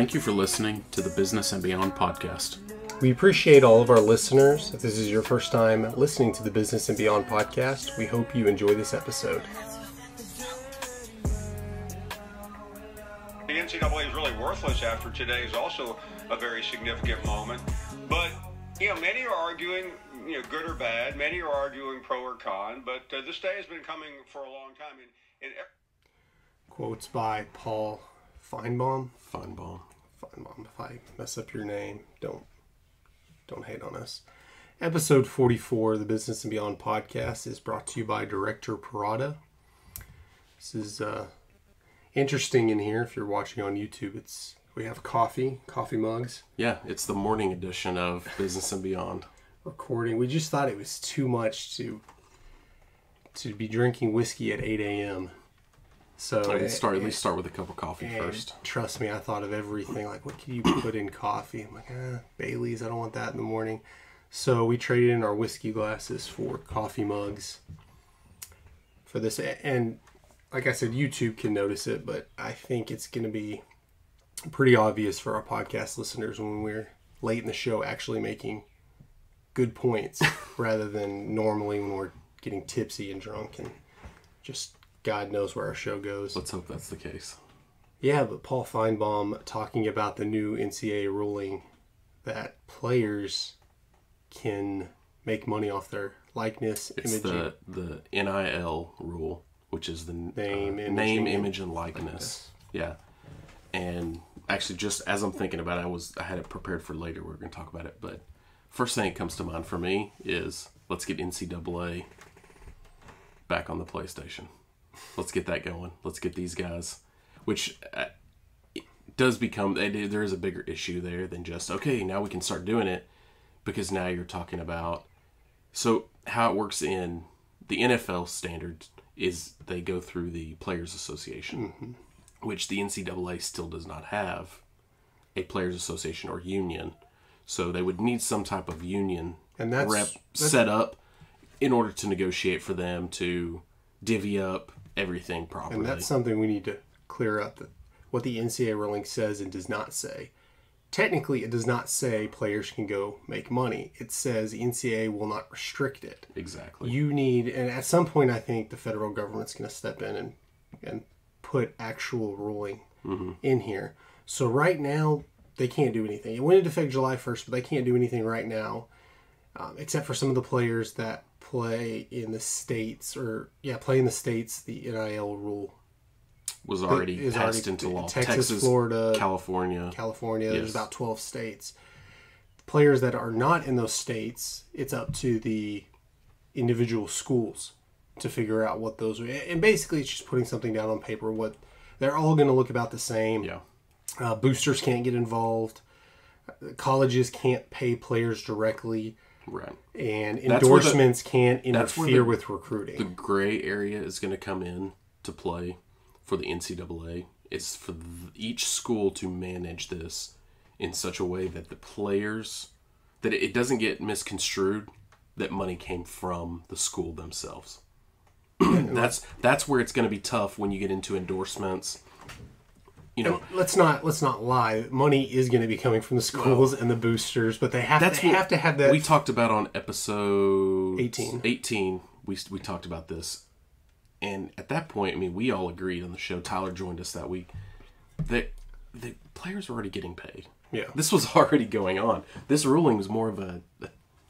Thank you for listening to the Business and Beyond podcast. We appreciate all of our listeners. If this is your first time listening to the Business and Beyond podcast, we hope you enjoy this episode. The NCAA is really worthless after today is also a very significant moment. But, you know, many are arguing, you know, good or bad. Many are arguing pro or con. But uh, this day has been coming for a long time. And, and Quotes by Paul Finebaum. Finebaum. Finebaum. If I mess up your name, don't don't hate on us. Episode 44 of the Business and Beyond podcast is brought to you by Director Parada. This is uh, interesting in here. If you're watching on YouTube, it's we have coffee, coffee mugs, Yeah, it's the morning edition of Business and Beyond. recording. We just thought it was too much to to be drinking whiskey at 8 a.m. So I would start at and- least start with a cup of coffee first. Trust me, I thought of everything. Like, what can you put in coffee? I'm like, ah, Bailey's. I don't want that in the morning. So we traded in our whiskey glasses for coffee mugs for this. And like I said, YouTube can notice it, but I think it's going to be pretty obvious for our podcast listeners when we're late in the show actually making good points rather than normally when we're getting tipsy and drunk and just God knows where our show goes. Let's hope that's the case. Yeah, but Paul Finebaum talking about the new NCAA ruling that players can make money off their likeness, It's imaging. the the NIL rule, which is the Name, uh, imaging, name, image, and likeness. Yeah, and actually, just as I'm thinking about it, I was I had it prepared for later. We are going to talk about it, but first thing that comes to mind for me is let's get NCAA back on the PlayStation. Let's get that going. Let's get these guys, which uh, does become it- there is a bigger issue there than just okay now we can start doing it because now you're talking about so how it works in the NFL standards is they go through the Players Association, which the NCAA still does not have a Players Association or union. So they would need some type of union And that's- rep that's- set up in order to negotiate for them to divvy up everything properly. and that's something we need to clear up that what the NCAA ruling says and does not say. Technically, it does not say players can go make money. It says the NCAA will not restrict it. exactly. you need and at some point i think the federal government's going to step in and and put actual ruling in here so right now they can't do anything it went into effect july 1st but they can't do anything right now um, except for some of the players that play in the states or yeah play in the states the nil rule was already passed already- into law. Texas, Florida, California. California. There's about 12 states. Players that are not in those states, it's up to the individual schools to figure out what those are. And basically, it's just putting something down on paper. What they're all going to look about the same. yeah. Uh, boosters can't get involved. Colleges can't pay players directly, Right. and where the- endorsements can't interfere the- with recruiting. the gray area is going to come in to play for the NCAA is for each school to manage this in such a way that the players that it doesn't get misconstrued that money came from the school themselves. that's that's where it's going to be tough when you get into endorsements. You know, let's not let's not lie. Money is going to be coming from the schools and the boosters, but they have that's what have to have that. we talked about on episode 18. 18 we, we talked about this and at that point i mean we all agreed on the show tyler joined us that week that the players were already getting paid Yeah. this was already going on this ruling was more of a, a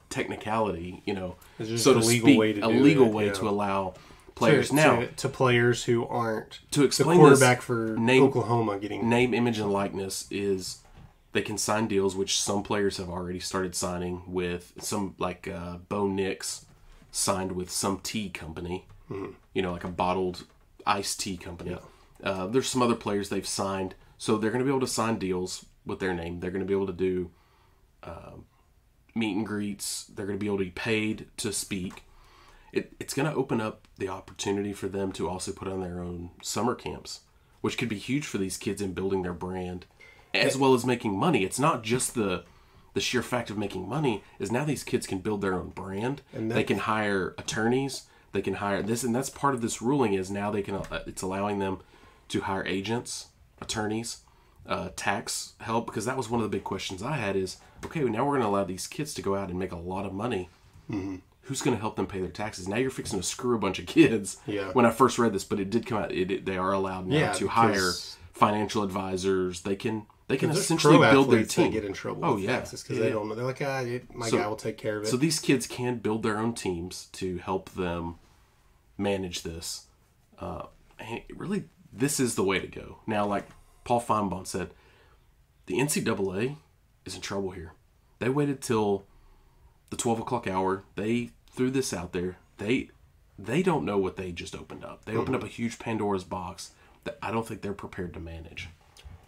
technicality you know so a to legal speak way to a legal it, way yeah. to allow to, players now. to, to players who aren't to the explain quarterback this, for name- Oklahoma getting name image and likeness is they can sign deals which some players have already started signing with some like uh, bo nix signed with some tea company. You know like a bottled iced tea company. Uh, there's some other players they've signed. So they're going to be able to sign deals with their name. They're going to be able to do uh, meet and greets. They're going to be able to be paid to speak it, it's going to open up the opportunity for them to also put on their own summer camps, which could be huge for these kids in building their brand, as well as making money. It's not just the the sheer fact of making money is now these kids can build their own brand. And they can hire attorneys. They can hire this, and that's part of this ruling is now they can. uh, It's allowing them to hire agents, attorneys, uh, tax help because that was one of the big questions I had is okay now we're going to allow these kids to go out and make a lot of money. Mm-hmm. Who's going to help them pay their taxes? Now you're fixing to screw a bunch of kids. Yeah. When I first read this, but it did come out. It, it- they are allowed now Yeah, to hire financial advisors. They can they can essentially build their team. get in trouble Oh yeah, because Yeah, they don't know. They're like, ah, it, my So- guy will take care of it. So these kids can build their own teams to help them manage this. Uh, and really, this is the way to go. Now, like Paul Finebaum said, the NCAA is in trouble here. They waited till the twelve o'clock hour. They threw this out there. They they don't know what they just opened up. They opened mm-hmm. up a huge Pandora's box that I don't think they're prepared to manage.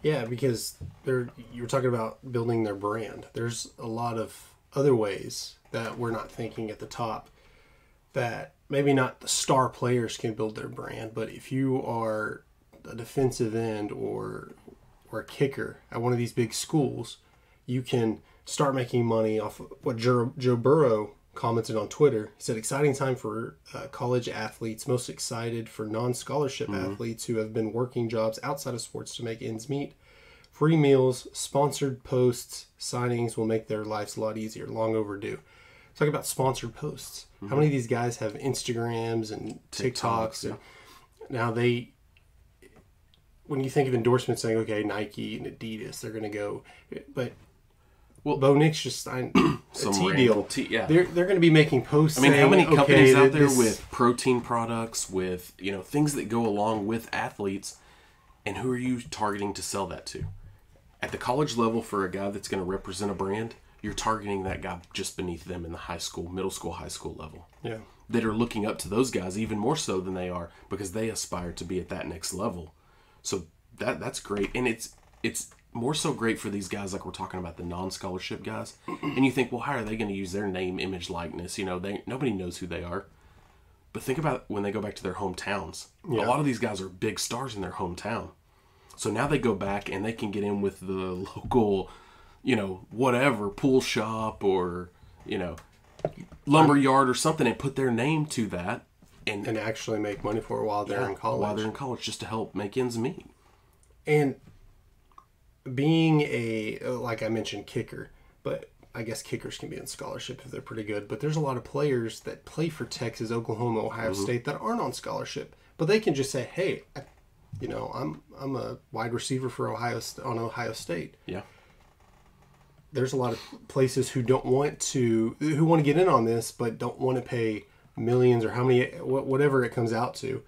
Yeah, because they're you're talking about building their brand. There's a lot of other ways that we're not thinking at the top that maybe not the star players can build their brand, but if you are a defensive end or or a kicker at one of these big schools, you can start making money off of what Joe, Joe Burrow commented on Twitter. He said, "Exciting time for uh, college athletes. Most excited for non-scholarship athletes who have been working jobs outside of sports to make ends meet. Free meals, sponsored posts, signings will make their lives a lot easier. Long overdue." Talk about sponsored posts. How many of these guys have Instagrams and TikToks? TikToks, and Now they when you think of endorsements saying, okay, Nike and Adidas, they're going to go, but Well- Bo Nix just signed a tea deal. T- yeah. They're they're going to be making posts. I mean, how many companies okay, out there this- with protein products, with you know things that go along with athletes, and who are you targeting to sell that to? At the college level, for a guy that's going to represent a brand, you're targeting that guy just beneath them in the high school, middle school, high school level. Yeah, That are looking up to those guys even more so than they are because they aspire to be at that next level. So that that's great, and it's it's more so great for these guys like we're talking about the non-scholarship guys. And you think, well, how are they going to use their name, image, likeness? You know, they nobody knows who they are. But think about when they go back to their hometowns. A lot of these guys are big stars in their hometown. So now they go back and they can get in with the local, you know, whatever pool shop or you know, lumber yard or something, and put their name to that, and, and actually make money for it while they're in college. while they're in college, just to help make ends meet. and being a like I mentioned kicker, but I guess kickers can be in scholarship if they're pretty good. But there's a lot of players that play for Texas, Oklahoma, Ohio Mm-hmm. State that aren't on scholarship, but they can just say, "Hey, I, you know, I'm I'm a wide receiver for Ohio on Ohio State." Yeah, There's a lot of places who don't want to who want to get in on this, but don't want to pay millions or how many whatever it comes out to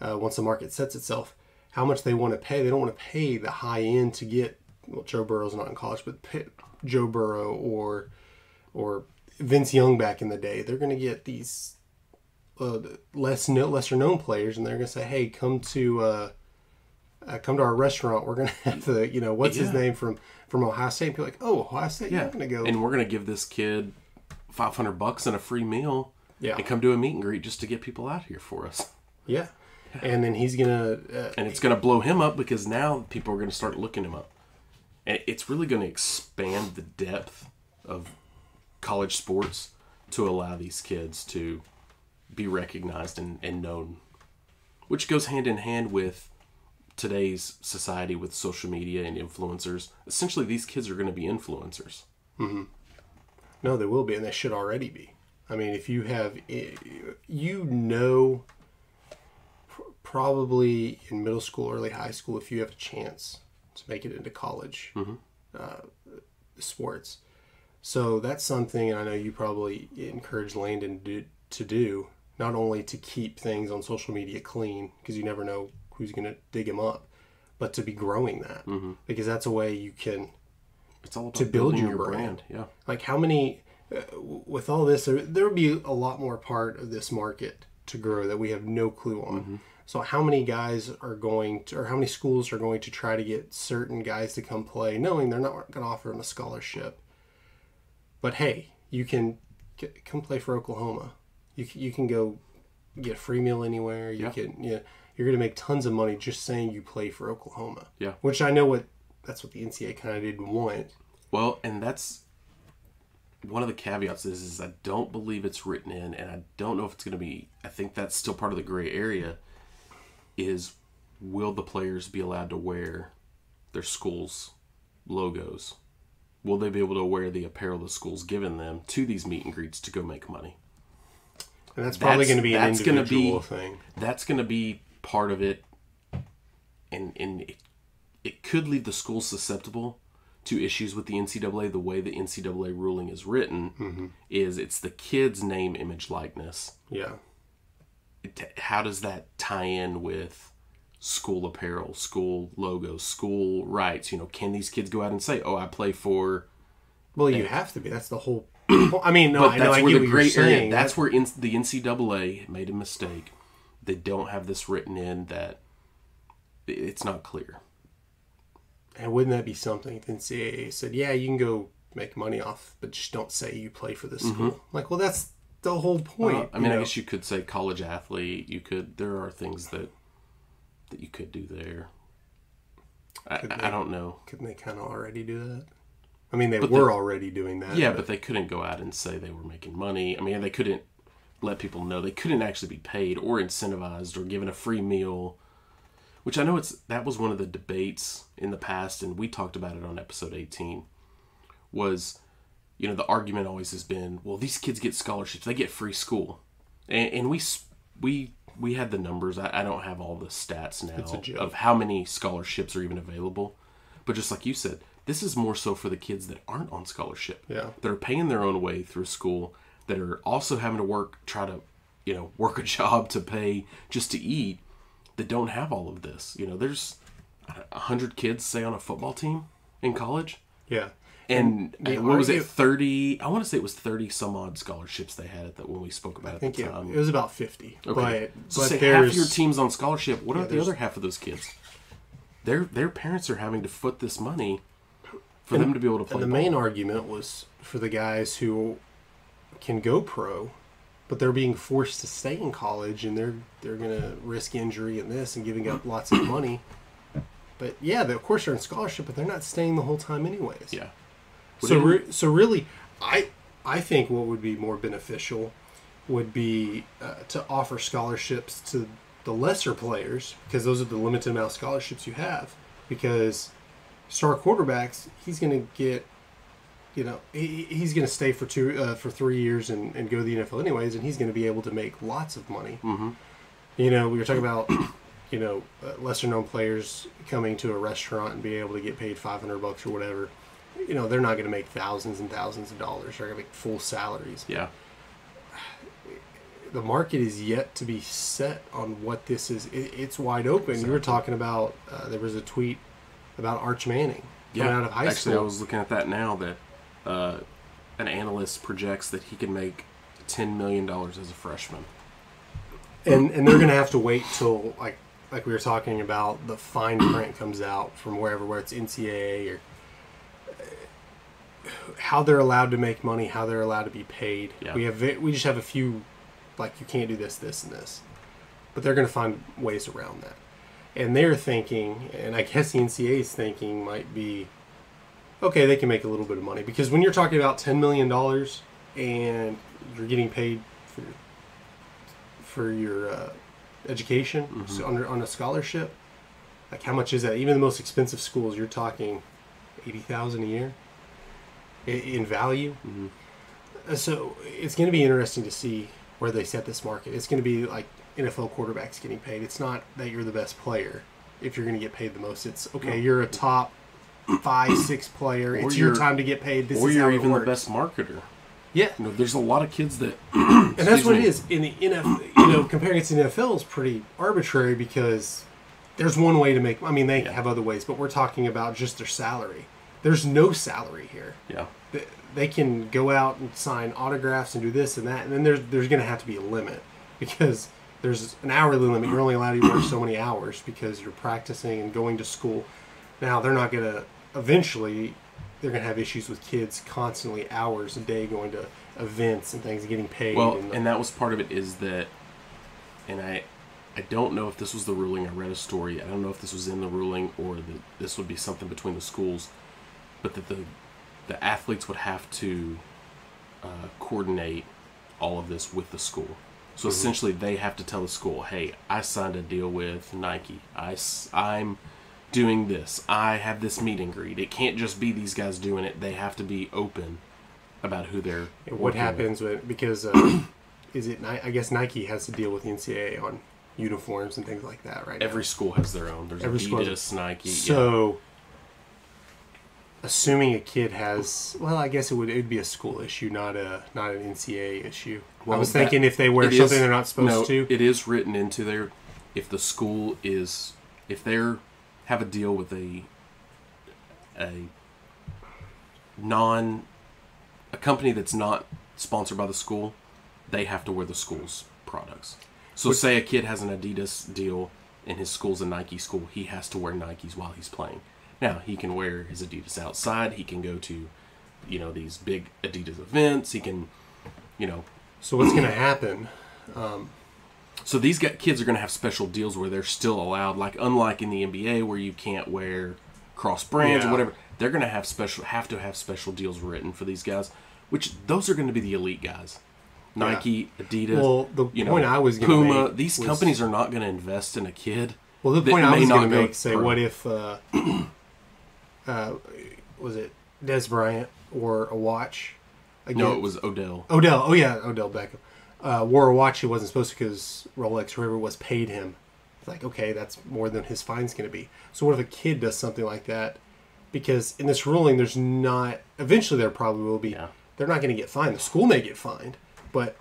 uh, once the market sets itself. How much they want to pay? They don't want to pay the high end to get. Well, Joe Burrow's not in college, but Joe Burrow or or Vince Young back in the day, they're going to get these uh, less no, lesser known players, and they're going to say, "Hey, come to uh, uh, come to our restaurant. We're going to have the you know what's his name from from Ohio State." And people like, "Oh, Ohio State, yeah. you're going to go." and we're gonna give this kid five hundred bucks and a free meal. Yeah. and come do a meet and greet just to get people out here for us. yeah, and then he's going to uh, and it's going to blow him up because now people are going to start looking him up and it's really going to expand the depth of college sports to allow these kids to be recognized and, and known which goes hand in hand with today's society with social media and influencers essentially these kids are going to be influencers Mm-hmm. No, they will be, and they should already be. I mean, if you have, you know, probably in middle school, early high school, if you have a chance to make it into college uh, sports. So that's something, I know you probably encourage Landon to, to do, not only to keep things on social media clean, because you never know who's going to dig him up, but to be growing that, because that's a way you can it's all about To build building your brand. yeah. Like how many uh, with all this there, there would be a lot more part of this market to grow that we have no clue on so how many guys are going to or how many schools are going to try to get certain guys to come play knowing they're not going to offer them a scholarship but hey you can c- come play for oklahoma you, you can go get a free meal anywhere you Yeah. can know, you're going to make tons of money just saying you play for oklahoma Yeah. which i know what that's what the ncaa kind of didn't want Well, and that's one of the caveats is, is I don't believe it's written in, and I don't know if it's going to be. I think that's still part of the gray area. Is will the players be allowed to wear their school's logos, will they be able to wear the apparel the school's given them to these meet and greets to go make money? And that's probably going to be an that's gonna individual be- thing. That's going to be part of it, and and it, it could leave the school susceptible to issues with the NCAA. The way the NCAA ruling is written Mm-hmm. is it's the kid's name, image, likeness. Yeah. How does that tie in with school apparel, school logos, school rights? You know, can these kids go out and say, "Oh, I play for"? Well, you have to be. That's the whole. I mean, no, I know. that's I where get the what you're saying. That's That- where in, the NCAA made a mistake. They don't have this written in that it's not clear. And wouldn't that be something if the NCAA said, "Yeah, you can go make money off, but just don't say you play for the mm-hmm. school"? Like, well, that's the whole point. Mm-hmm. I mean, you I guess you could say college athlete. You could. There are things that that you could do there. I, Could I they? don't know. couldn't they kind of already do that? I mean, they But were the- already doing that. Yeah, but they couldn't go out and say they were making money. I mean, they couldn't let people know they couldn't actually be paid or incentivized or given a free meal. Which I know it's that was one of the debates in the past, and we talked about it on episode eighteen. Was you know the argument always has been, well, these kids get scholarships, they get free school, and, and we we we had the numbers. I, I don't have all the stats now of how many scholarships are even available, but just like you said, this is more so for the kids that aren't on scholarship Yeah. that are paying their own way through school that are also having to work try to you know work a job to pay just to eat that don't have all of this you know there's a hundred kids say on a football team in college yeah. And, and what was it 30 i want to say it was 30 some odd scholarships they had at that when we spoke about it at time it was about fifty. Okay. But so but say half your team's on scholarship. What about the other half of those kids? Their their parents are having to foot this money for them to be able to play. And the ball. main argument was for the guys who can go pro, but they're being forced to stay in college and they're they're gonna risk injury and this and giving up lots of money. But yeah, they, of course they're in scholarship, but they're not staying the whole time anyways. yeah. So re- so really, I I think what would be more beneficial would be uh, to offer scholarships to the lesser players because those are the limited amount of scholarships you have. Because star quarterbacks, he's going to get, you know, he, he's going to stay for two uh, for three years and, and go to the NFL anyways, and he's going to be able to make lots of money. Mm-hmm. You know, we were talking about. You know, uh, lesser known players coming to a restaurant and being able to get paid five hundred bucks or whatever you know they're not going to make thousands and thousands of dollars. They're going to make full salaries. Yeah. The market is yet to be set on what this is. It, it's wide open. You were talking about uh, there was a tweet about Arch Manning coming Yeah. out of high Actually, school. I was looking at that now that uh, an analyst projects that he can make ten million dollars as a freshman. and and they're going to have to wait till like like we were talking about the fine print comes out from wherever where it's NCAA or how they're allowed to make money, how they're allowed to be paid. Yeah. We have we just have a few like you can't do this, this, and this, but they're going to find ways around that. And they're thinking, and I guess the NCAA's thinking might be, okay, they can make a little bit of money because when you're talking about ten million dollars and you're getting paid for for your uh, education so under on a scholarship, like how much is that? Even the most expensive schools, you're talking eighty thousand a year in value. Uh, So it's going to be interesting to see where they set this market. It's going to be like NFL quarterbacks getting paid. It's not that you're the best player if you're going to get paid the most. It's okay, you're a top five, six player. Or it's your time to get paid. This or is you're even the best marketer. Yeah, You know, there's a lot of kids that and that's what me. it is in the NFL. You know, comparing it to the NFL is pretty arbitrary because there's one way to make. I mean, they Yeah. have other ways, but we're talking about just their salary. There's no salary here. Yeah. They- They can go out and sign autographs and do this and that, and then there's there's going to have to be a limit because there's an hourly limit. You're only allowed to work so many hours because you're practicing and going to school. Now they're not going to eventually. They're going to have issues with kids constantly hours a day going to events and things and getting paid. Well, and, and that was part of it is that, and I, I don't know if this was the ruling. I read a story. I don't know if this was in the ruling or that this would be something between the schools, but that the, the athletes would have to, uh, coordinate all of this with the school. So essentially, they have to tell the school, "Hey, I signed a deal with Nike. I, I'm doing this. I have this meet and greet. It can't just be these guys doing it. They have to be open about who they're. what working with. happens when because uh, is it? I guess Nike has to deal with the NCAA on uniforms and things like that, right? now. Every school has their own. There's Every Adidas, Nike. yeah. Assuming a kid has, well, I guess it would it would be a school issue, not a not an nca issue. I Well, was that- thinking if they wear It is- something they're not supposed no, to. It is written into there. If the school is, if they're have a deal with a a non a company that's not sponsored by the school, they have to wear the school's products. So, Which- say a kid has an Adidas deal and his school's a Nike school, he has to wear Nikes while he's playing. Now he can wear his Adidas outside. He can go to, you know, these big Adidas events. He can, you know, so what's going to happen? so these got, kids are going to have special deals where they're still allowed, like unlike in the NBA where you can't wear cross brands Yeah. or whatever. They're going to have special, have to have special deals written for these guys, which those are going to be the elite guys. Nike, Adidas, Well, the you know, point I was gonna Puma. make these was- companies are not going to invest in a kid. Well, the point I was going to make, say, pro. what if, uh, uh, was it Dez Bryant or a watch? Again, No, it was Odell. Odell. Oh yeah, Odell Beckham uh, wore a watch he wasn't supposed to because Rolex, whoever was, paid him. It's like okay, that's more than his fine's going to be. So what if a kid does something like that? Because in this ruling, there's not. Eventually, there probably will be. Yeah. They're not going to get fined. The school may get fined, but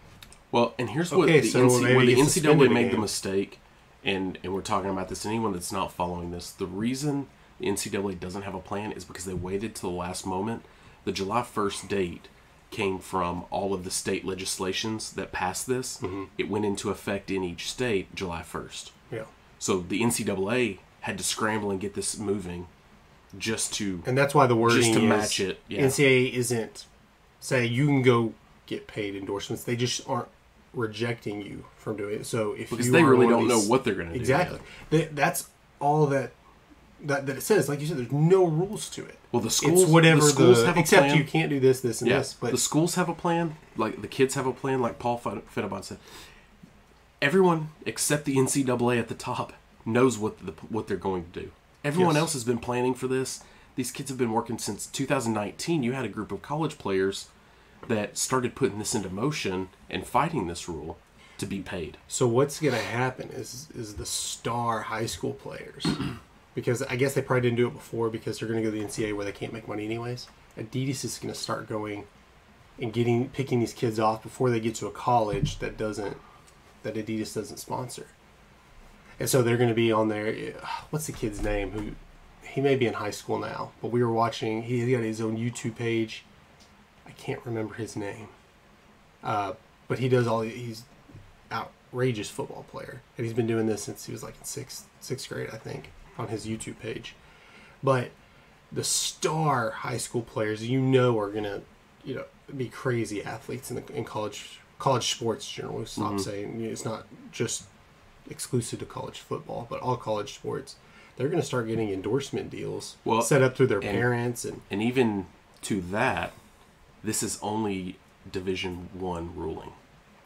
Well, and here's what Okay, the, so NC, where the NCAA made the mistake, and and we're talking about this. Anyone that's not following this, the reason the NCAA doesn't have a plan is because they waited to the last moment. The July first date came from all of the state legislations that passed this. Mm-hmm. It went into effect in each state July first. yeah. So the NCAA had to scramble and get this moving, just to And that's why the wording Just to is, match it, yeah. NCAA isn't saying you can go get paid endorsements. They just aren't rejecting you from doing it. So if because you they really don't know what they're going to do. exactly. They- that's all that, that that it says. Like you said, there's no rules to it. Well, the schools, it's whatever the schools the have a except plan. you can't do this, this, and Yeah, this. But the schools have a plan. Like the kids have a plan. Like Paul Fit- said, everyone except the NCAA at the top knows what the what they're going to do. Everyone Yes. else has been planning for this. These kids have been working since 2019. You had a group of college players that started putting this into motion and fighting this rule to be paid. So what's going to happen is is the star high school players, because I guess they probably didn't do it before because they're going to go to the NCAA where they can't make money anyways. Adidas is going to start going and getting picking these kids off before they get to a college that doesn't that Adidas doesn't sponsor, and so they're going to be on there. What's the kid's name? Who he may be in high school now, but we were watching. He got his own YouTube page. I can't remember his name, uh, but he does all. He's outrageous football player, and he's been doing this since he was like in sixth sixth grade, I think, on his YouTube page. But the star high school players, you know, are gonna, you know, be crazy athletes in the in college college sports generally. Stop Mm-hmm. saying it's not just exclusive to college football, but all college sports. They're going to start getting endorsement deals Well, set up through their and- parents and And even to that, this is only Division One ruling.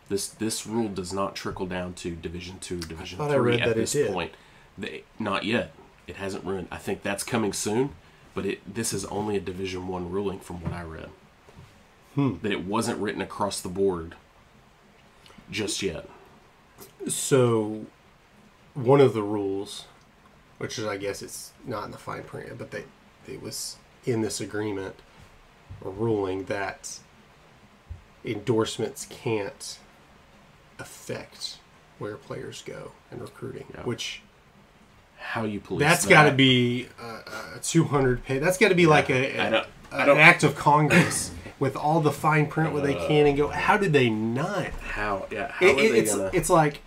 This this rule does not trickle down to Division Two, Division Three at this point. They, not yet. It hasn't ruined. I think that's coming soon, but it this is only a Division One ruling from what I read. Hmm. That it wasn't written across the board just yet. So, one of the rules, which is I guess it's not in the fine print, but they it was in this agreement, a ruling that endorsements can't affect where players go and recruiting, Yeah. which How you police that's that. got to be uh, uh, a, a 200 page. That's got to be like a, I a, don't- I an act of Congress with all the fine print where they uh, can and go. How did they not? how yeah how It- it- it's gonna it's like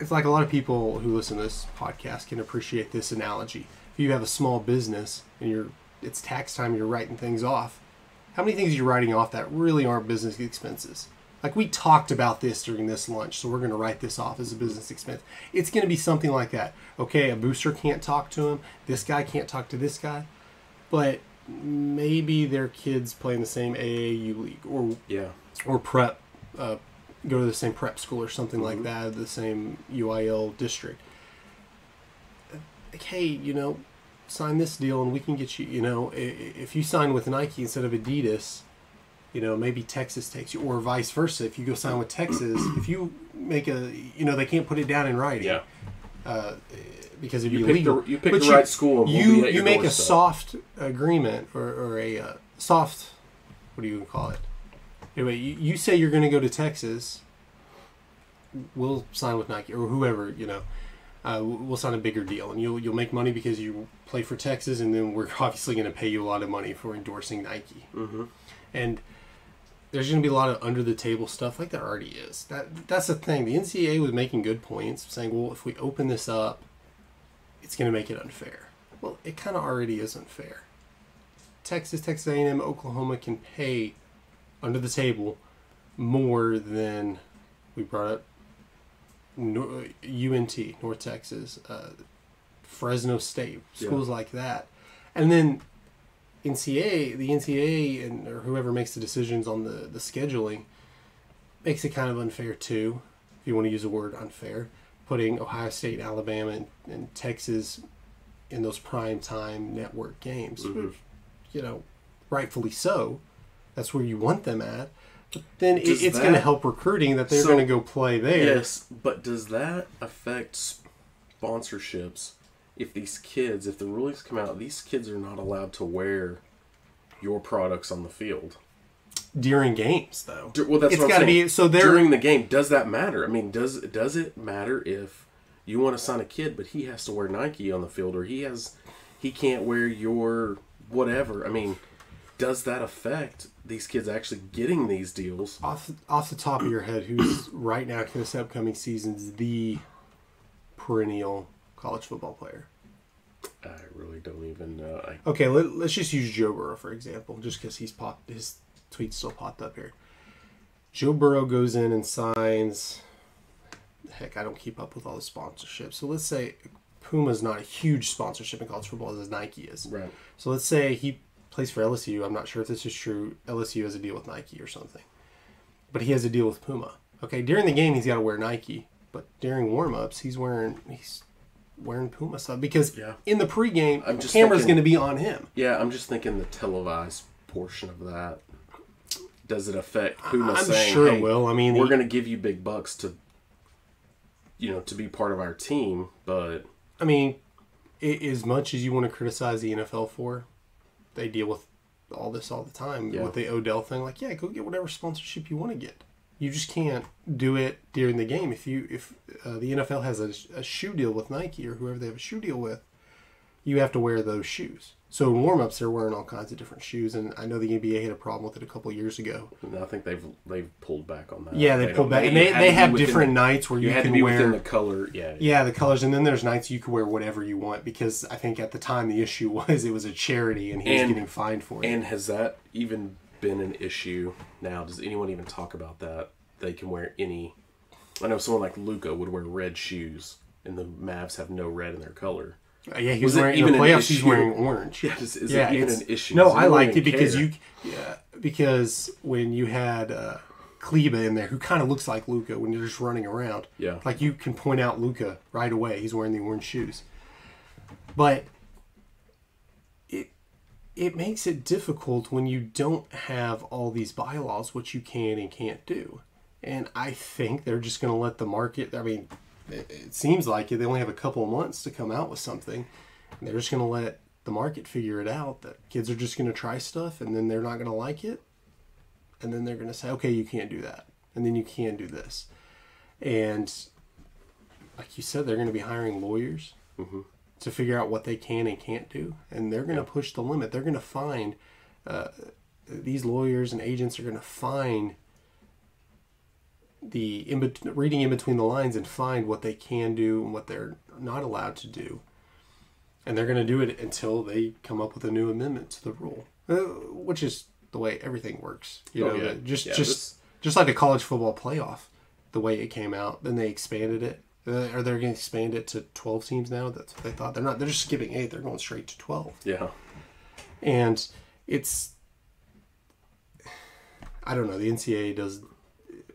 it's like a lot of people who listen to this podcast can appreciate this analogy. If you have a small business and you're it's tax time, you're writing things off. How many things are you writing off that really aren't business expenses? Like we talked about this during this lunch, so we're going to write this off as a business expense. It's going to be something like that. Okay, a booster can't talk to him. This guy can't talk to this guy, but maybe their kids play in the same AAU league or yeah or prep uh, go to the same prep school or something like Mm-hmm. that the same uil district like, hey, you know, sign this deal and we can get you, you know, if you sign with Nike instead of Adidas, you know, maybe Texas takes you, or vice versa. If you go sign with Texas, if you make a, you know, they can't put it down in writing Yeah. because it'd You be pick the- you pick But the right school you you make a doorstep. soft agreement or, or a uh, soft, what do you call it? Anyway, you, you say you're going to go to Texas. We'll sign with Nike or whoever you know. Uh, we'll sign a bigger deal, and you'll you'll make money because you play for Texas, and then we're obviously going to pay you a lot of money for endorsing Nike. Mm-hmm. And there's going to be a lot of under the table stuff like there already is. That that's the thing. The NCAA was making good points, saying, well, if we open this up, it's going to make it unfair. Well, it kind of already is unfair. Texas, Texas A&M, Oklahoma can pay under the table more than we brought up. UNT, North Texas, uh, Fresno State, schools like that, and then NCAA, the NCA, and or whoever makes the decisions on the the scheduling, makes it kind of unfair too. If you want to use the word unfair, putting Ohio State, Alabama, and, and Texas in those prime time network games, mm-hmm. which, you know, rightfully so. That's where you want them at. But then it, it's going to help recruiting that they're So- going to go play there. Yes, but does that affect sponsorships? If these kids, if the rulings come out, these kids are not allowed to wear your products on the field. during games though. Well, that's it's what I'm got to be so they're during the game. Does that matter? I mean, does does it matter if you want to sign a kid, but he has to wear Nike on the field, or he has he can't wear your whatever? I mean, does that affect these kids actually getting these deals? off off the top of your head, who's right now for this upcoming season's the perennial college football player? I really don't even know. I, Okay, let, let's just use Joe Burrow for example, just because he's popped his tweets still popped up here. Joe Burrow goes in and signs. Heck, I don't keep up with all the sponsorships. So let's say Puma's not a huge sponsorship in college football as Nike is. right. So let's say he plays for LSU. I'm not sure if this is true. LSU has a deal with Nike or something. But he has a deal with Puma. Okay, during the game he's got to wear Nike, but during warm-ups he's wearing he's wearing Puma stuff because Yeah. in the pregame I'm just camera's going to be on him. Yeah, I'm just thinking the televised portion of that. Does it affect Puma I'm saying, sure it will. I mean, we're going to give you big bucks to, you know, to be part of our team, but I mean, i as much as you want to criticize the NFL for, they deal with all this all the time Yeah. with the Odell thing. Like, yeah, go get whatever sponsorship you want to get. You just can't do it during the game. If you if uh, the NFL has a, a shoe deal with Nike or whoever they have a shoe deal with, you have to wear those shoes. So in warm-ups, they're wearing all kinds of different shoes, and I know the NBA had a problem with it a couple years ago. And I think they've they've pulled back on that. Yeah, they, don't- pulled back, and they, they have different the- nights where you, You had can to be wear within the color. Yeah, Yeah, the colors, and then there's nights you can wear whatever you want because I think at the time the issue was it was a charity and he was getting fined for it. And has that even been an issue now? Does anyone even talk about that? They can wear any. I know someone like Luka would wear red shoes, and the Mavs have no red in their color. Uh, yeah, he was, wearing in even the playoffs. He's wearing orange. Yeah, is- is it even an issue? No, I liked it because care? you, yeah, because when you had uh, Kleber in there, who kind of looks like Luka when you're just running around. Yeah. like you can point out Luka right away. He's wearing the orange shoes, but it makes it difficult when you don't have all these bylaws what you can and can't do. And I think they're just going to let the market. I mean, it, it seems like. They only have a couple of months to come out with something. And they're just going to let the market figure it out. That kids are just going to try stuff, and then they're not going to like it, and then they're going to say, "Okay, you can't do that," and then you can do this. And like you said, they're going to be hiring lawyers mm-hmm. To figure out what they can and can't do, and they're going to push the limit. They're going to find uh, these lawyers and agents are going to find the in bet- reading in between the lines and find what they can do and what they're not allowed to do, and they're going to do it until they come up with a new amendment to the rule, uh, which is the way everything works. You Oh, know, yeah. just Yeah, just this- just like the college football playoff, the way it came out, then they expanded it. Uh, are they going to expand it to twelve teams now? That's what they thought. They're not. They're just skipping eight. They're going straight to twelve Yeah, and it's I don't know. The NCAA does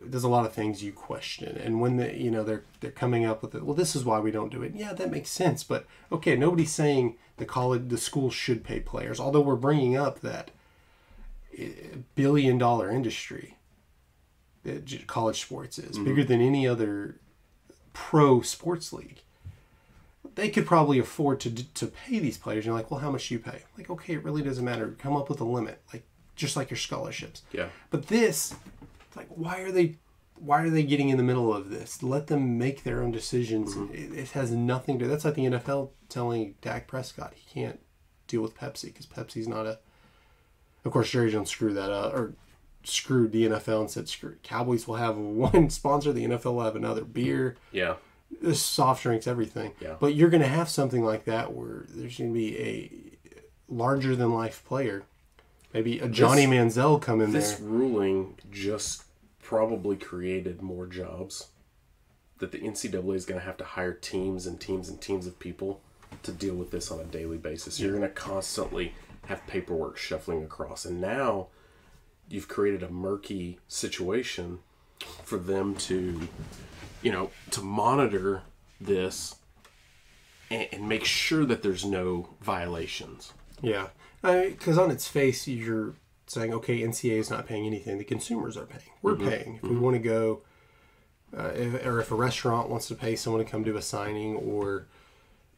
there's a lot of things you question, and when the you know they're they're coming up with it. Well, this is why we don't do it. Yeah, that makes sense. But okay, nobody's saying the college the school should pay players. Although we're bringing up that eh, billion dollar industry that college sports is bigger than any other pro sports league. They could probably afford to to pay these players. You're like, well, how much do you pay? Like, okay, it really doesn't matter. Come up with a limit, like just like your scholarships. Yeah. But this, it's like, why are they? Why are they getting in the middle of this? Let them make their own decisions. Mm-hmm. It, it has nothing to. Do. That's like the NFL telling Dak Prescott he can't deal with Pepsi because Pepsi's not a. Of course, Jerry Jones screwed that up or screwed the NFL and said, "Screw it. Cowboys will have one sponsor, the NFL will have another beer." Yeah. this soft drinks, everything. Yeah. But you're going to have something like that where there's going to be a larger than life player, maybe a Johnny Manziel come in This there. ruling just probably created more jobs that the NCAA is going to have to hire teams and teams and teams of people to deal with this on a daily basis. You're going to constantly have paperwork shuffling across. And now you've created a murky situation for them to, you know, to monitor this and, and make sure that there's no violations. Yeah, because on its face, you're saying, okay, nca is not paying anything. The consumers are paying. We're mm-hmm. paying. If we mm-hmm. want to go, uh, if, or if a restaurant wants to pay someone to come do a signing, or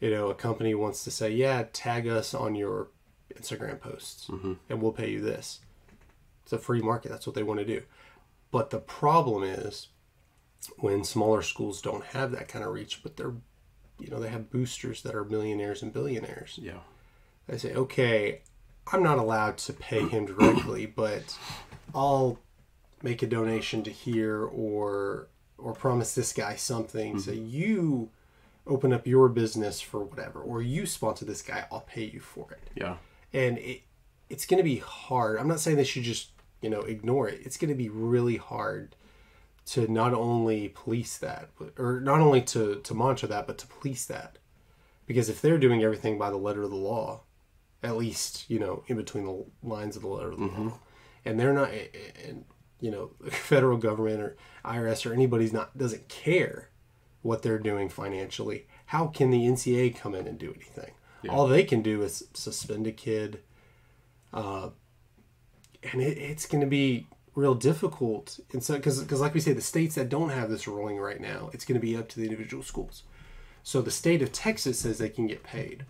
you know, a company wants to say, yeah, tag us on your Instagram posts, mm-hmm. and we'll pay you this. It's a free market. That's what they want to do. But the problem is when smaller schools don't have that kind of reach, but they're, you know, they have boosters that are millionaires and billionaires. Yeah. I say, okay, I'm not allowed to pay him directly, but I'll make a donation to here or or promise this guy something. So mm-hmm. you open up your business for whatever, or you sponsor this guy, I'll pay you for it. Yeah. And it it's going to be hard. I'm not saying they should just you know ignore it. It's going to be really hard to not only police that, or not only to to monitor that, but to police that. Because if they're doing everything by the letter of the law, at least you know in between the lines of the letter of the law, and they're not, and you know, federal government or IRS or anybody's not doesn't care what they're doing financially. How can the nca come in and do anything? All they can do is suspend a kid, uh, and it, it's going to be real difficult. And so, because like we say, the states that don't have this ruling right now, it's going to be up to the individual schools. So the state of Texas says they can get paid.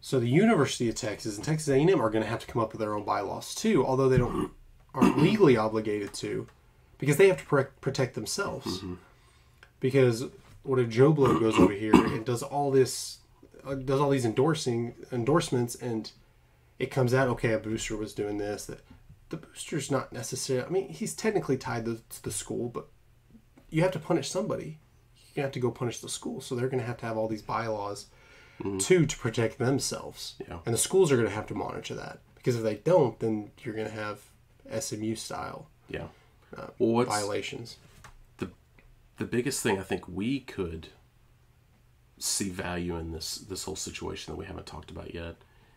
So the University of Texas and Texas A&M are going to have to come up with their own bylaws too, although they don't aren't legally obligated to, because they have to pro- protect themselves. Because what if Joe Blow goes over here and does all this, uh, does all these endorsing endorsements, and it comes out okay, a booster was doing this. That the booster's not necessary. I mean, he's technically tied to, to the school, but you have to punish somebody. You have to go punish the school, so they're going to have to have all these bylaws mm-hmm. too to protect themselves. Yeah. And the schools are going to have to monitor that because if they don't, then you're going to have SMU style Yeah. Uh, well, violations. the the biggest thing I think we could see value in this this whole situation that we haven't talked about yet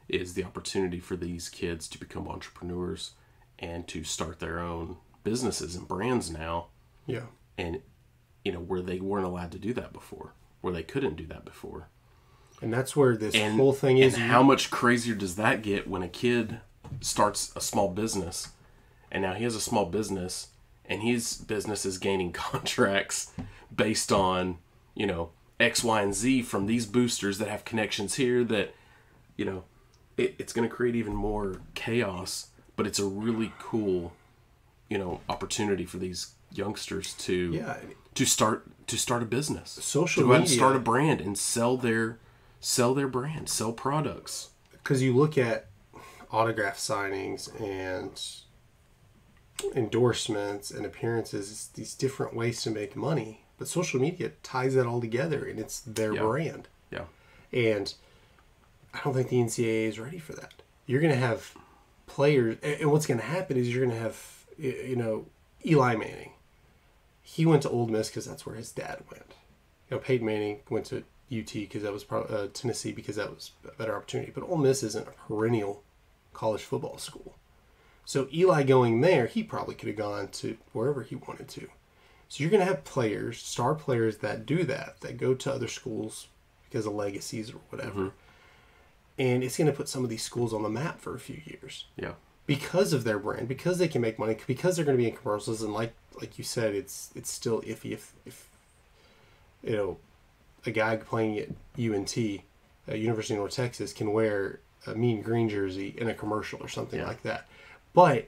is the opportunity for these kids to become entrepreneurs and to start their own businesses and brands now Yeah. and you know where they weren't allowed to do that before where they couldn't do that before And that's where this and whole thing is. and how much crazier does that get when a kid starts a small business and now he has a small business and his business is gaining contracts based on you know x y and z from these boosters that have connections here that you know it, it's going to create even more chaos but it's a really cool you know opportunity for these youngsters to Yeah. to start to start a business Social to go out and media- start a brand and sell their sell their brand sell products because you look at autograph signings and endorsements and appearances, it's these different ways to make money. But social media ties that all together, and it's their Yeah. brand. yeah And I don't think the NCAA is ready for that. You're going to have players, and what's going to happen is you're going to have, you know, Eli Manning. He went to Ole Miss because that's where his dad went. You know, Peyton Manning went to UT because that was probably uh, Tennessee because that was a better opportunity. But Ole Miss isn't a perennial college football school, So Eli going there, he probably could have gone to wherever he wanted to. So you're going to have players, star players that do that, that go to other schools because of legacies or whatever. And it's going to put some of these schools on the map for a few years Yeah. because of their brand, because they can make money, because they're going to be in commercials, and like like you said, it's it's still iffy if if you know a guy playing at UNT, uh, University of North Texas, can wear a Mean Green jersey in a commercial or something Yeah. like that, but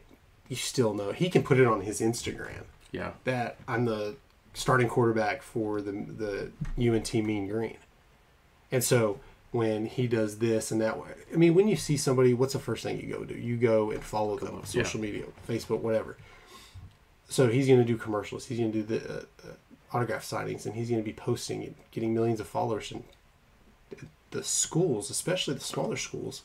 you still know he can put it on his Instagram Yeah. that I'm the starting quarterback for the the UNT Mean Green. And so when he does this and that way, I mean, when you see somebody, what's the first thing you go do? You go and follow them on social media, Facebook, whatever. So he's going to do commercials. He's going to do the uh, uh, autograph signings, and he's going to be posting and getting millions of followers. And the schools, especially the smaller schools,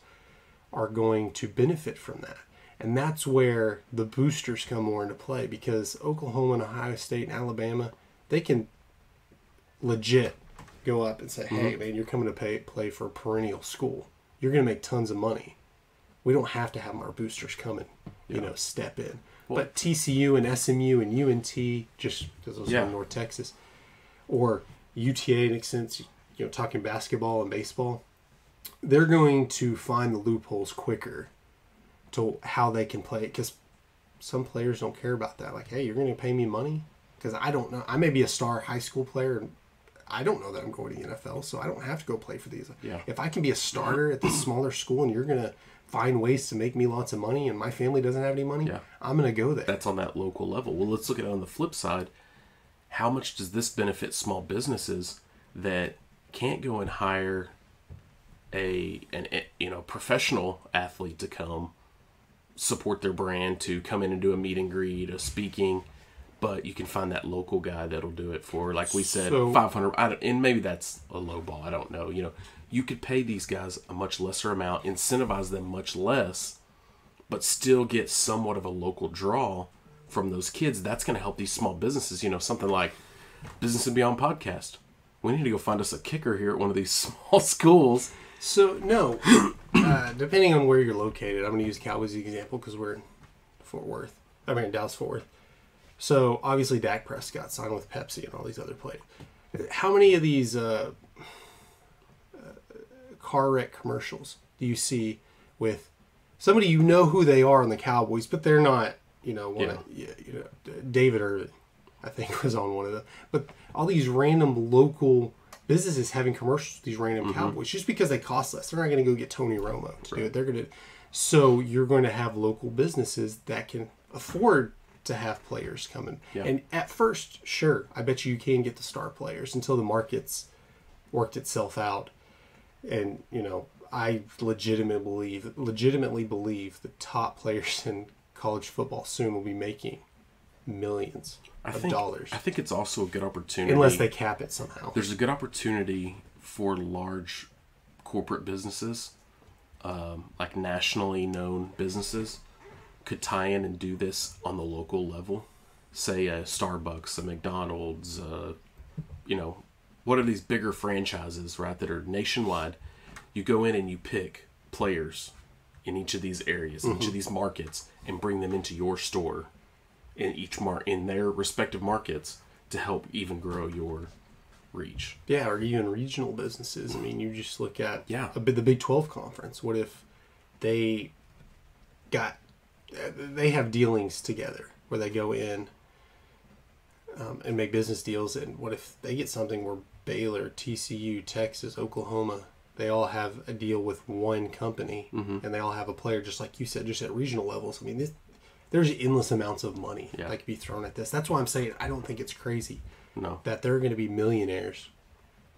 are going to benefit from that. And that's where the boosters come more into play because Oklahoma and Ohio State and Alabama, they can legit go up and say, mm-hmm. "Hey, man, you're coming to pay, play for a perennial school. You're going to make tons of money. We don't have to have our boosters come and you know step in." but TCU and SMU and UNT, just because those are Yeah. in North Texas, or UTA, in sense, you know, talking basketball and baseball, they're going to find the loopholes quicker to how they can play it because some players don't care about that. Like, hey, you're going to pay me money because I don't know. I may be a star high school player and I don't know that I'm going to the NFL, so I don't have to go play for these. Yeah. If I can be a starter at this smaller school and you're going to find ways to make me lots of money and my family doesn't have any money, Yeah. I'm going to go there. That's on that local level. Well, let's look at it on the flip side. How much does this benefit small businesses that can't go and hire a an a- you know professional athlete to come support their brand to come in and do a meet and greet, a speaking, but you can find that local guy that'll do it for like we said So- 500 I don't, and maybe that's a low ball, I don't know, you know. You could pay these guys a much lesser amount, incentivize them much less, but still get somewhat of a local draw from those kids. That's going to help these small businesses, you know, something like Business and Beyond podcast. We need to go find us a kicker here at one of these small schools. So no, uh, depending on where you're located, I'm going to use Cowboys as an example because we're in Fort Worth. I mean Dallas Fort Worth. So obviously Dak Prescott signed with Pepsi and all these other players. How many of these uh, uh, car wreck commercials do you see with somebody you know who they are on the Cowboys, but they're not, you know, one of, you know, David or I think was on one of them. But all these random local businesses having commercials with these random Cowboys just because they cost less. They're not going to go get Tony Romo to do it. They're going to. So you're going to have local businesses that can afford to have players coming. Yeah. And at first, sure, I bet you you can get the star players until the market's worked itself out and you know I legitimately believe legitimately believe the top players in college football soon will be making millions I of think dollars I think it's also a good opportunity unless they cap it somehow. there's a good opportunity for large corporate businesses, um, like nationally known businesses, could tie in and do this on the local level. Say a Starbucks, a McDonald's, uh, you know, what are these bigger franchises, right, that are nationwide? You go in and you pick players in each of these areas, in each of these markets, and bring them into your store in each mar in their respective markets to help even grow your reach. Yeah, or even regional businesses. I mean, you just look at Yeah. a the Big Twelve conference. What if they got they have dealings together where they go in um, and make business deals, and what if they get something where Baylor, TCU, Texas, Oklahoma, they all have a deal with one company, Mm-hmm. and they all have a player, just like you said, just at regional levels. I mean, this, there's endless amounts of money Yeah. that could be thrown at this. That's why I'm saying I don't think it's crazy No. that they're going to be millionaires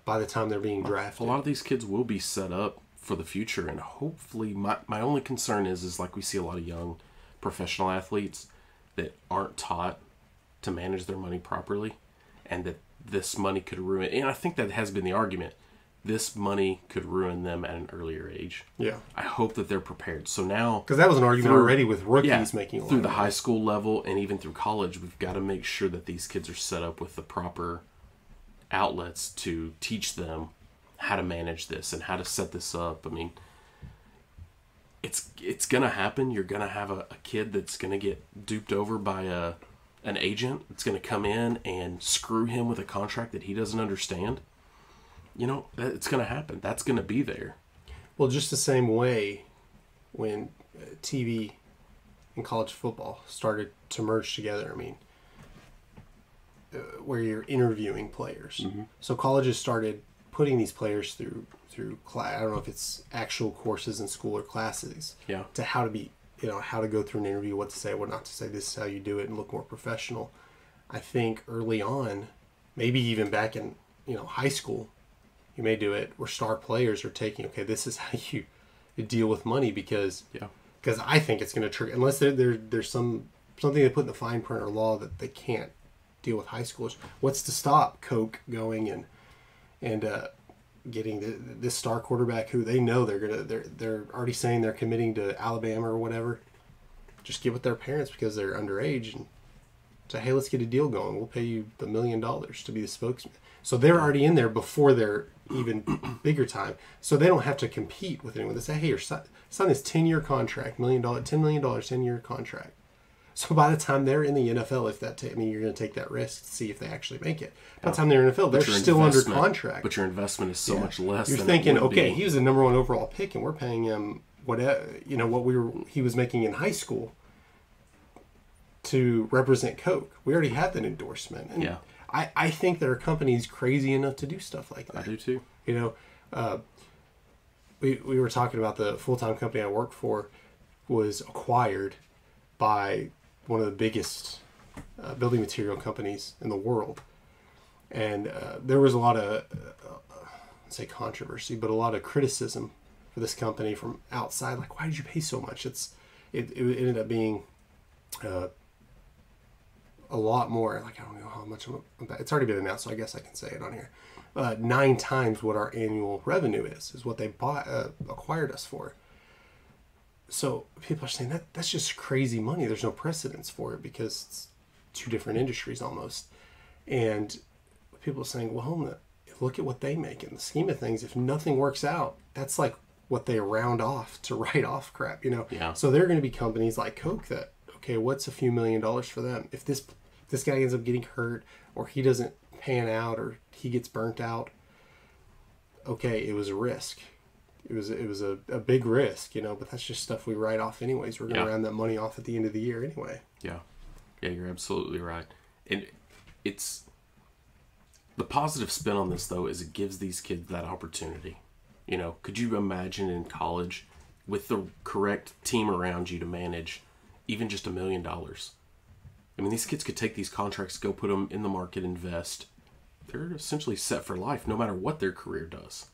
by the time they're being drafted. A lot of these kids will be set up for the future and hopefully my, my only concern is is like we see a lot of young professional athletes that aren't taught to manage their money properly and that this money could ruin and I think that has been the argument. This money could ruin them at an earlier age. Yeah, I hope that they're prepared. So now because that was an argument Through- already with rookies yeah, making a through the high school level and even through college, we've got to make sure that these kids are set up with the proper outlets to teach them how to manage this and how to set this up. I mean, it's it's gonna happen. You're gonna have a, a kid that's gonna get duped over by a an agent that's gonna come in and screw him with a contract that he doesn't understand. You know, it's gonna happen. That's gonna be there. Well, just the same way when uh, TV and college football started to merge together. I mean, uh, where you're interviewing players. So colleges started putting these players through through class. I don't know if it's actual courses in school or classes. Yeah. To how to be, you know, how to go through an interview, what to say, what not to say. This is how you do it, and look more professional. I think early on, maybe even back in you know high school, you may do it where star players are taking okay this is how you, deal with money because Yeah. because I think it's going to trigger unless there, there there's some something they put in the fine print or law that they can't deal with high schoolers. What's to stop Coke going and and uh, getting the, this star quarterback who they know they're gonna they're they're already saying they're committing to Alabama or whatever. Just get with their parents because they're underage and say, hey, let's get a deal going. We'll pay you the million dollars to be the spokesman. So they're already in there before they're even bigger time. So they don't have to compete with anyone. They say, hey, your son, sign this 10 year contract, million dollar, $10 million, 10 year contract. So by the time they're in the NFL, if that, ta- I mean, you're going to take that risk to see if they actually make it. By the time they're in the NFL, they're still under contract. But your investment is so Yeah. much less. You're thinking, okay, be. he was the number one overall pick, and we're paying him whatever you know what we were he was making in high school to represent Coke. We already had that endorsement, and Yeah. I I think there are companies crazy enough to do stuff like that. I do too. You know, uh, we we were talking about the full time company I work for was acquired by one of the biggest uh, building material companies in the world, and uh, there was a lot of uh, say controversy, but a lot of criticism for this company from outside. Like, why did you pay so much? It's it, it ended up being uh, a lot more. Like, I don't know how much. It's already been announced, so I guess I can say it on here. Uh, nine times what our annual revenue is is what they bought uh, acquired us for. So people are saying that that's just crazy money. There's no precedence for it because it's two different industries almost. And people are saying, well, look at what they make in the scheme of things. If nothing works out, that's like what they round off to write off crap, you know? Yeah. So there are going to be companies like Coke that, okay, what's a few million dollars for them? If this if this guy ends up getting hurt or he doesn't pan out or he gets burnt out, okay, it was a risk. It was it was a, a big risk, you know, but that's just stuff we write off anyways. We're gonna Yeah. round that money off at the end of the year anyway. Yeah. Yeah, you're absolutely right. And it's the positive spin on this though is it gives these kids that opportunity. You know, could you imagine in college with the correct team around you to manage even just a million dollars? I mean, these kids could take these contracts, go put them in the market, invest. They're essentially set for life no matter what their career does.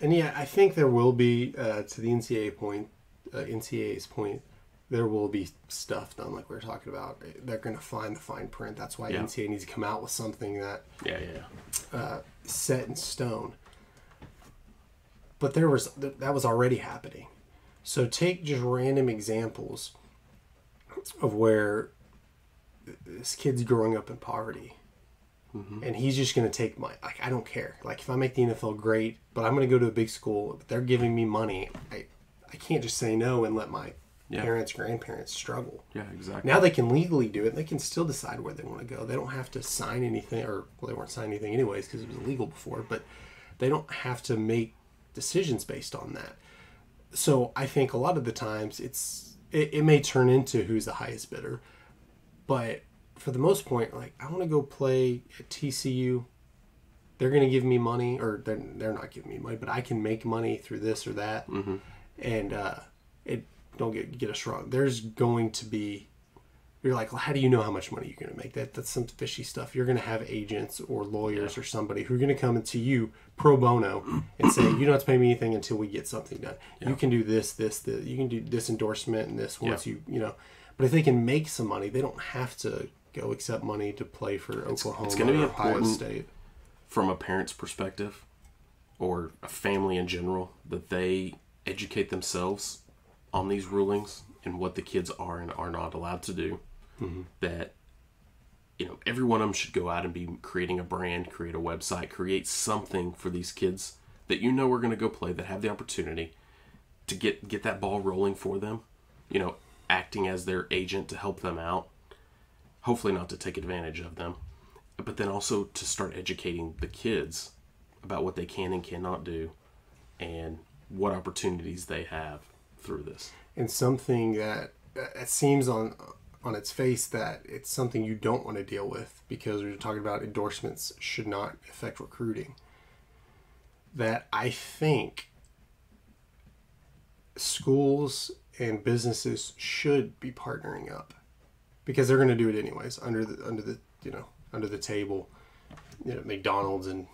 And yeah, I think there will be uh, to the NCAA point, uh, NCAA's point, there will be stuff done like we are talking about. They're going to find the fine print. That's why Yeah. NCAA needs to come out with something that Yeah, yeah, yeah. set in stone. But there was that was already happening. So take just random examples of where this kid's growing up in poverty. Mm-hmm. And he's just going to take my like I don't care. Like if I make the NFL great, but I'm going to go to a big school, but they're giving me money. I I can't just say no and let my Yeah. parents, grandparents struggle. Yeah, exactly. Now they can legally do it. They can still decide where they want to go. They don't have to sign anything, or well, they weren't signing anything anyways because it was illegal before. But they don't have to make decisions based on that. So I think a lot of the times it's it, it may turn into who's the highest bidder, but for the most point, like I want to go play at TCU. They're going to give me money, or they're, they're not giving me money, but I can make money through this or that, and uh, it don't get get us wrong. There's going to be you're like, well, how do you know how much money you're going to make? That that's some fishy stuff. You're going to have agents or lawyers or somebody who are going to come into you pro bono and say, you don't have to pay me anything until we get something done. You can do this, this, this. You can do this endorsement and this once you, you know. But if they can make some money, they don't have to go accept money to play for Oklahoma it's gonna be or Ohio important. State. from a parent's perspective or a family in general that they educate themselves on these rulings and what the kids are and are not allowed to do mm-hmm. that you know every one of them should go out and be creating a brand create a website create something for these kids that you know are going to go play that have the opportunity to get get that ball rolling for them. You know, acting as their agent to help them out. Hopefully, not to take advantage of them, but then also to start educating the kids about what they can and cannot do, and what opportunities they have through this. and something that it seems on on its face that it's something you don't want to deal with because we're talking about endorsements should not affect recruiting. That I think schools and businesses should be partnering up because they're going to do it anyways under the under the you know under the table, you know McDonald's and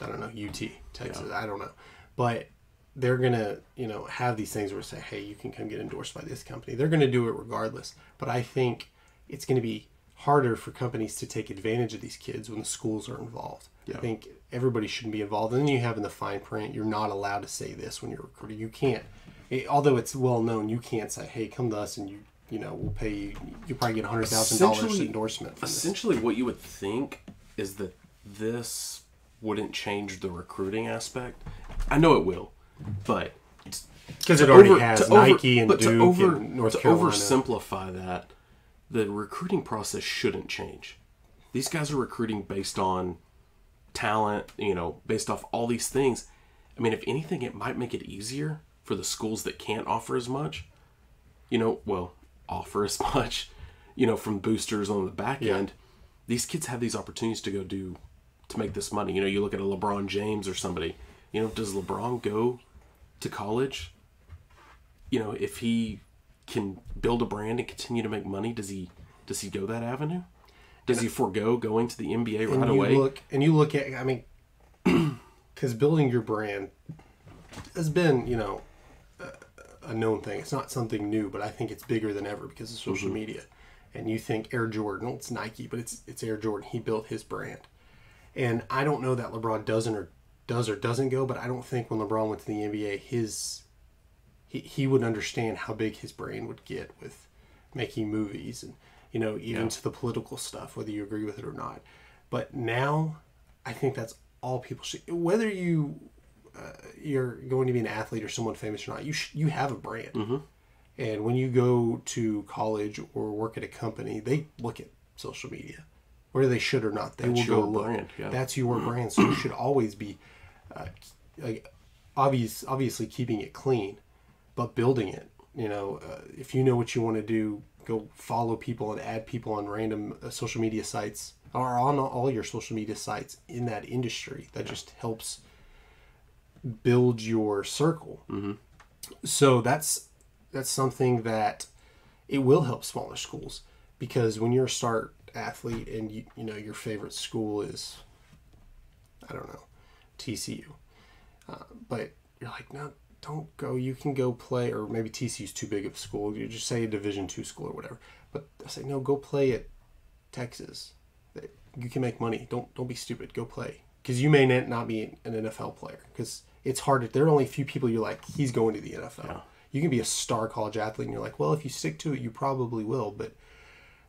I don't know UT Texas I don't know, but they're gonna you know have these things where say hey you can come get endorsed by this company. They're gonna do it regardless. But i think it's gonna be harder for companies to take advantage of these kids when the schools are involved. I think everybody shouldn't be involved. And then you have in the fine print you're not allowed to say this when you're recruiting you can't it, although it's well known you can't say hey come to us and you you know we'll pay you you probably get hundred thousand dollars Essentially- endorsement from this. Essentially, what you would think is that this wouldn't change the recruiting aspect. I know it will, but because it already over- has to over- nike and duke to over, and north to carolina oversimplify that, the recruiting process shouldn't change. These guys are recruiting based on talent, you know, based off all these things. I mean, if anything, it might make it easier for the schools that can't offer as much. You know, well, offer as much, you know, from boosters on the back Yeah. end. These kids have these opportunities to go do to make this money. You know, you look at a LeBron James or somebody. You know, does LeBron go to college? You know, if he can build a brand and continue to make money, does he does he go that avenue? Does he forego going to the NBA and you away? look and you look at i mean because building your brand has been you know a, known thing. It's not something new but i think it's bigger than ever because of social Mm-hmm. media. And you think air jordan well, it's nike but it's it's air jordan. He built his brand. And i don't know that lebron doesn't or does or doesn't go but i don't think when lebron went to the nba his he, he would understand how big his brain would get with making movies and you know even Yeah. to the political stuff whether you agree with it or not. But now i think that's all people should whether you uh, you're going to be an athlete or someone famous or not you sh- you have a brand Mm-hmm. and when you go to college or work at a company they look at social media whether they should or not they That's will go your look brand, yeah. that's your brand so you should always be uh, like obvious obviously keeping it clean but building it you know uh, if you know what you want to do go follow people and add people on random uh, social media sites or on all your social media sites in that industry that just helps build your circle. Mm-hmm. so that's that's something that it will help smaller schools because when you're a start athlete and you, you know your favorite school is i don't know tcu uh, but you're like no don't go. You can go play or maybe tcu's too big of a school. You just say a division two school or whatever but i say no go play at texas. You can make money. Don't don't be stupid. Go play. Because you may not not be an nfl player because it's hard to, there are only a few people you're like he's going to the nfl you can be a star college athlete and you're like well if you stick to it you probably will but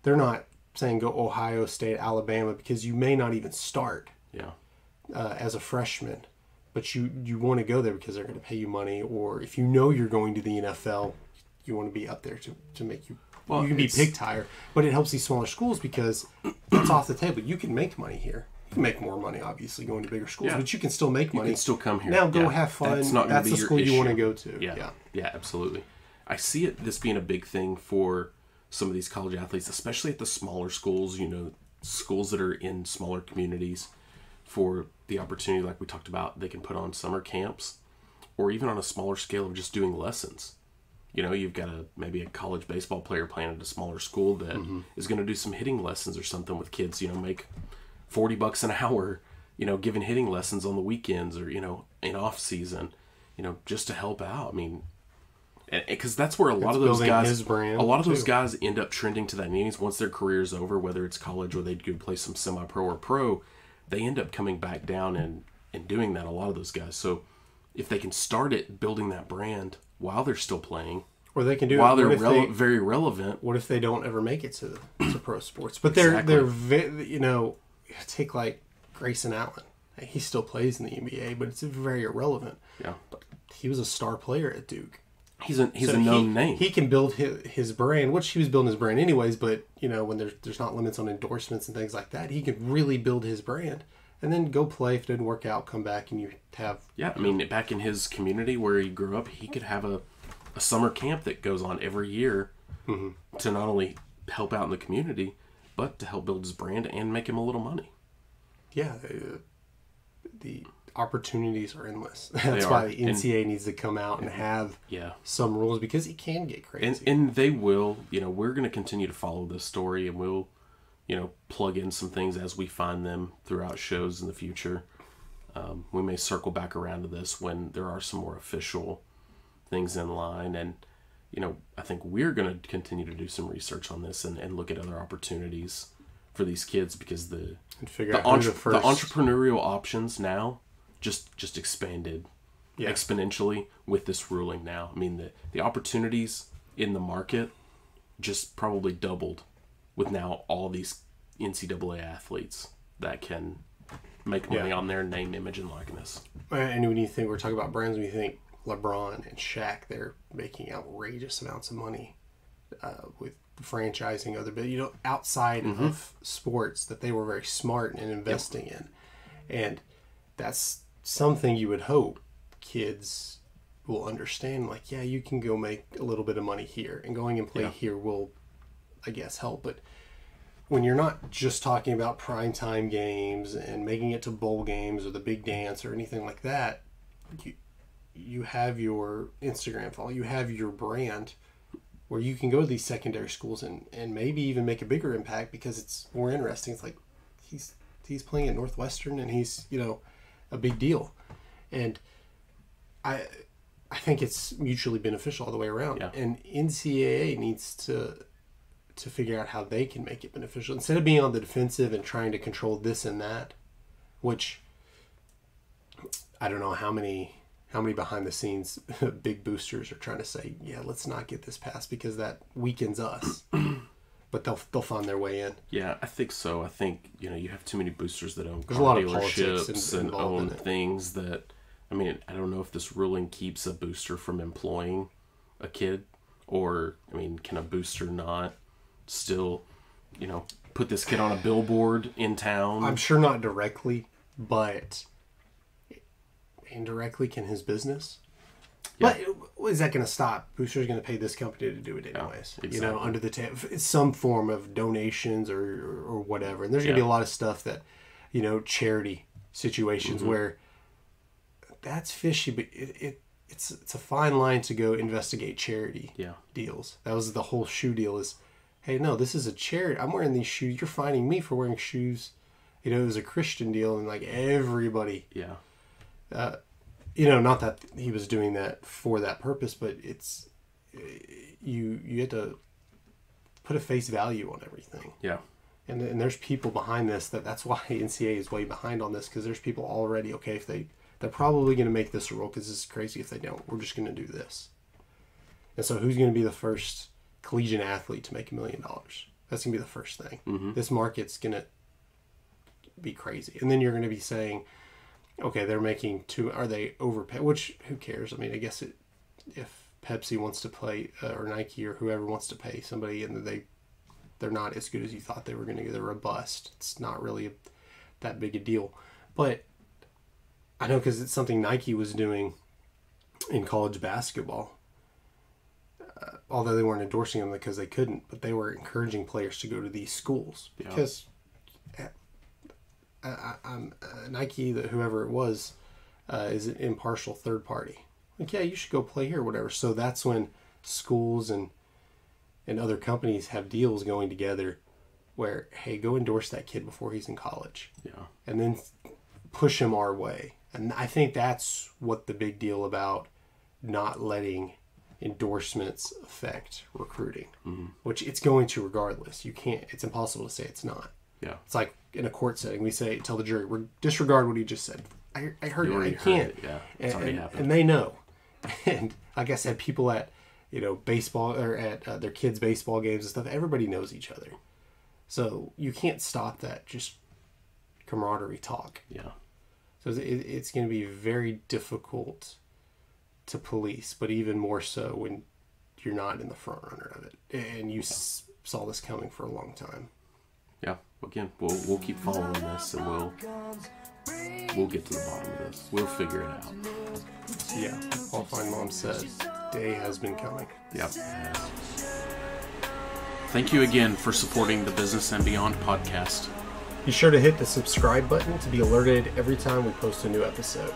they're not saying go ohio state alabama because you may not even start yeah. uh, as a freshman, but you you want to go there because they're going to pay you money, or if you know you're going to the NFL, you want to be up there to, to make you. Well, you can be picked higher, but it helps these smaller schools because it's off the table. You can make money here. You can make more money, obviously, going to bigger schools, Yeah. but you can still make money. can still come here. Now go Yeah. have fun. That's That's, not gonna be the your school you want to go to. Yeah. yeah. yeah. absolutely. I see it this being a big thing for some of these college athletes, especially at the smaller schools, you know, schools that are in smaller communities for the opportunity like we talked about, they can put on summer camps or even on a smaller scale of just doing lessons. You know, you've got a maybe a college baseball player playing at a smaller school that mm-hmm. is going to do some hitting lessons or something with kids, you know, make 40 bucks an hour, you know, giving hitting lessons on the weekends or, you know, in off season, you know, just to help out. I mean, because that's where a lot It's of those guys, a lot of those too. guys end up trending to that meetings once their career's over, whether it's college or they'd go play some semi-pro or pro, they end up coming back down and and doing that. A lot of those guys. So if they can start it building that brand while they're still playing, Or they can do while they're rele- they- very relevant, what if they don't ever make it to to pro sports? But they're Exactly. they're you know take like Grayson Allen. He still plays in the NBA, but it's very irrelevant. yeah, but he was a star player at Duke. He's a he's So a known he, name. He can build his, his brand, which he was building his brand anyways. But you know, when there's there's not limits on endorsements and things like that, he can really build his brand, and then go play. If it didn't work out, come back and you have yeah, I mean, back in his community where he grew up, he could have a, a summer camp that goes on every year Mm-hmm. to not only help out in the community, but to help build his brand and make him a little money. yeah. uh, The opportunities are endless. That's are. why the And- needs to come out and have Yeah. some rules because it can get and crazy. and they will you know we're going to continue to follow this story and we'll you know plug in some things as we find them throughout shows in the future um, we may circle back around to this when there are some more official things in line and you know i think we're going to continue to do some research on this and, and look at other opportunities for these kids because the the, entre- the the entrepreneurial options now just just expanded Yeah. exponentially with this ruling now. I mean the the opportunities in the market just probably doubled with now all these NCAA athletes that can make money Yeah. on their name, image, and likeness. Uh, and when you think we're talking about brands, when you think LeBron and Shaq, they're making outrageous amounts of money uh, with franchising other, but you know, outside of sports, that they were very smart in investing in, and that's something you would hope kids will understand. Like, yeah, you can go make a little bit of money here, and going and play Yeah. here will, I guess, help, but when you're not just talking about primetime games and making it to bowl games or the big dance or anything like that, you you have your Instagram follow, you have your brand where you can go to these secondary schools and, and maybe even make a bigger impact because it's more interesting. It's like he's he's playing at Northwestern and he's, you know, a big deal. And I I think it's mutually beneficial all the way around. Yeah. And NCAA needs to to figure out how they can make it beneficial instead of being on the defensive and trying to control this and that, which I don't know how many how many behind the scenes big boosters are trying to say, yeah, let's not get this passed because that weakens us. but they'll they'll find their way in. Yeah, I think so. I think you know you have too many boosters that own There's car a lot of politics dealerships and involved own things that. I mean, I don't know if this ruling keeps a booster from employing a kid, or I mean, can a booster not still, you know, put this kid on a billboard in town? I'm sure not directly, but indirectly can his business. Yeah. But is that going to stop? Booster's going to pay this company to do it anyways. You know, under the table, some form of donations or or, or whatever. And there's going to Yeah. be a lot of stuff that, you know, charity situations Mm-hmm. where that's fishy, but it, it it's it's a fine line to go investigate charity yeah, deals. That was the whole shoe deal. Is hey, no, this is a charity. I'm wearing these shoes. You're finding me for wearing shoes. You know, it was a Christian deal, and like everybody, yeah, Uh, you know, not that he was doing that for that purpose, but it's you you had to put a face value on everything. yeah, And, and there's people behind this that that's why NCAA is way behind on this because there's people already okay if they they're probably going to make this a rule because this is crazy if they don't. We're just going to do this. And so who's going to be the first collegiate athlete to make a million dollars? That's going to be the first thing. Mm-hmm. This market's going to be crazy. And then you're going to be saying okay they're making two are they overpay which who cares i mean i guess it if pepsi wants to play uh, or nike or whoever wants to pay somebody and they they're not as good as you thought they were going to be. They're robust. It's not really a, that big a deal. But I know because it's something Nike was doing in college basketball. Uh, although they weren't endorsing them because they couldn't, but they were encouraging players to go to these schools because uh, I, I'm uh, Nike, whoever it was, uh, is an impartial third party. Like, yeah, you should go play here, whatever. So that's when schools and and other companies have deals going together where hey go endorse that kid before he's in college yeah, and then push him our way and i think that's what the big deal about not letting endorsements affect recruiting which it's going to regardless you can't it's impossible to say it's not yeah. it's like in a court setting we say tell the jury "Re- disregard what he just said i, I heard You it i can't it, yeah. It's and, already happened. and they know and like i said people at you know baseball or at uh, their kids baseball games and stuff everybody knows each other so you can't stop that just camaraderie talk yeah. so it, it's going to be very difficult to police, but even more so when you're not in the front runner of it, and you s- saw this coming for a long time. Yeah. Again, we'll we'll keep following this, and we'll we'll get to the bottom of this. We'll figure it out. So yeah, All Finebaum said, day has been coming. Yep. Thank you again for supporting the Business and Beyond podcast. Be sure to hit the subscribe button to be alerted every time we post a new episode.